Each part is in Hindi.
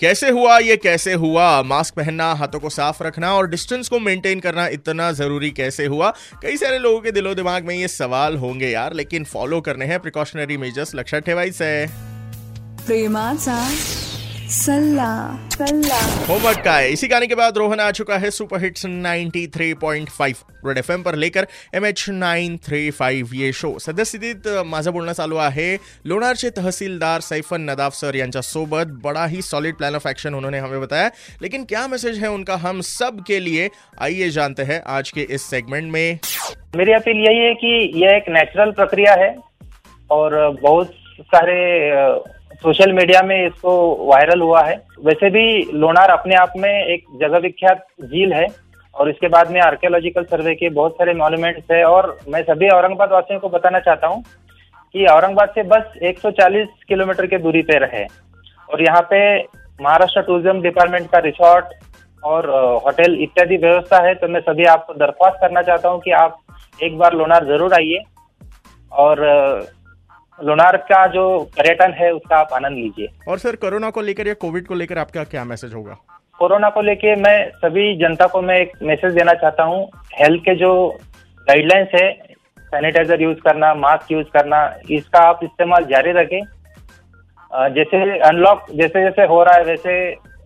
कैसे हुआ, ये कैसे हुआ? मास्क पहनना, हाथों को साफ़ रखना और डिस्टेंस को मेंटेन करना इतना ज़रूरी कैसे हुआ? कई सारे लोगों के दिलो दिमाग में ये सवाल होंगे यार, लेकिन फॉलो करने हैं प्रिकॉशनरी मेजर्स लक्ष्य ठेवाई से। प्रेमाचा सल्ला सल्ला। होमवर्क का है। इसी गाने के बाद रोहन आ चुका है सुपर हिट्स 93.5 रेड एफ़ पर लेकर M H nine three five ये शो। सद्यस्थितीत माझं बोलणं चालू आहे। लोणारचे तहसीलदार सैफन नदाफ सर यांच्या सोबत बड़ा ही सॉलिड प्लान ऑफ़ एक्शन उन्होंने हमें बताया। लेकिन क्या मैसेज है उनका हम सब के लिए? आइए जानते हैं आज के इस सेगमेंट में। मेरी अपील यही है कि यह एक नेचुरल प्रक्रिया है और बहुत सारे सोशल मीडिया में इसको वायरल हुआ है। वैसे भी लोनार अपने आप में एक जगह विख्यात झील है और इसके बाद में आर्कियोलॉजिकल सर्वे के बहुत सारे मॉन्यूमेंट्स है और मैं सभी औरंगाबाद वासियों को बताना चाहता हूँ कि औरंगाबाद से बस 140 किलोमीटर के दूरी पे रहे और यहाँ पे महाराष्ट्र टूरिज़्म डिपार्टमेंट का रिसोर्ट और होटल इत्यादि व्यवस्था है तो मैं सभी आपको दरख्वास्त करना चाहता हूँ कि आप एक बार लोनार ज़रूर आइए और लोनार का जो पर्यटन है उसका आप आनंद लीजिए। और सर कोरोना को लेकर या कोविड को लेकर आपका क्या मैसेज होगा? कोरोना को लेके मैं सभी जनता को मैं एक मैसेज देना चाहता हूँ हेल्थ के जो गाइडलाइंस है सैनिटाइजर यूज़ करना मास्क यूज़ करना इसका आप इस्तेमाल जारी रखें। जैसे अनलॉक जैसे जैसे हो रहा है वैसे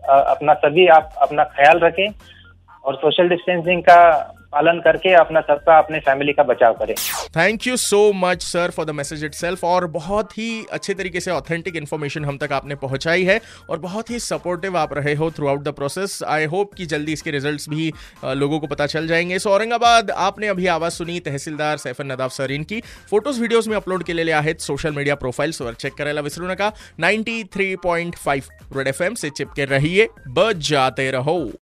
अपना सभी आप अपना ख्याल रखें और सोशल डिस्टेंसिंग का पालन करके अपना सबका अपने फैमिली का बचाव करें। Thank you so much sir for the message it और बहुत ही अच्छे तरीके से ऑथेंटिक इन्फॉर्मेशन हम तक आपने पहुंचाई है और बहुत ही सपोर्टिव आप रहे हो throughout the process I hope कि जल्दी इसके रिजल्ट्स भी लोगों को पता चल जाएँगे। सो औरंगाबाद, आपने अभी आवाज़ सुनी तहसीलदार सैफन नदाफ सर इनकी। फ़ोटोज़ व्हिडिओज मी अपलोड के केलेले आहेत सोशल मीडिया प्रोफाईल्सवर चेक करायला विसरू नका ninety three point five red F M से चिपके रहिए। बजाते रहो।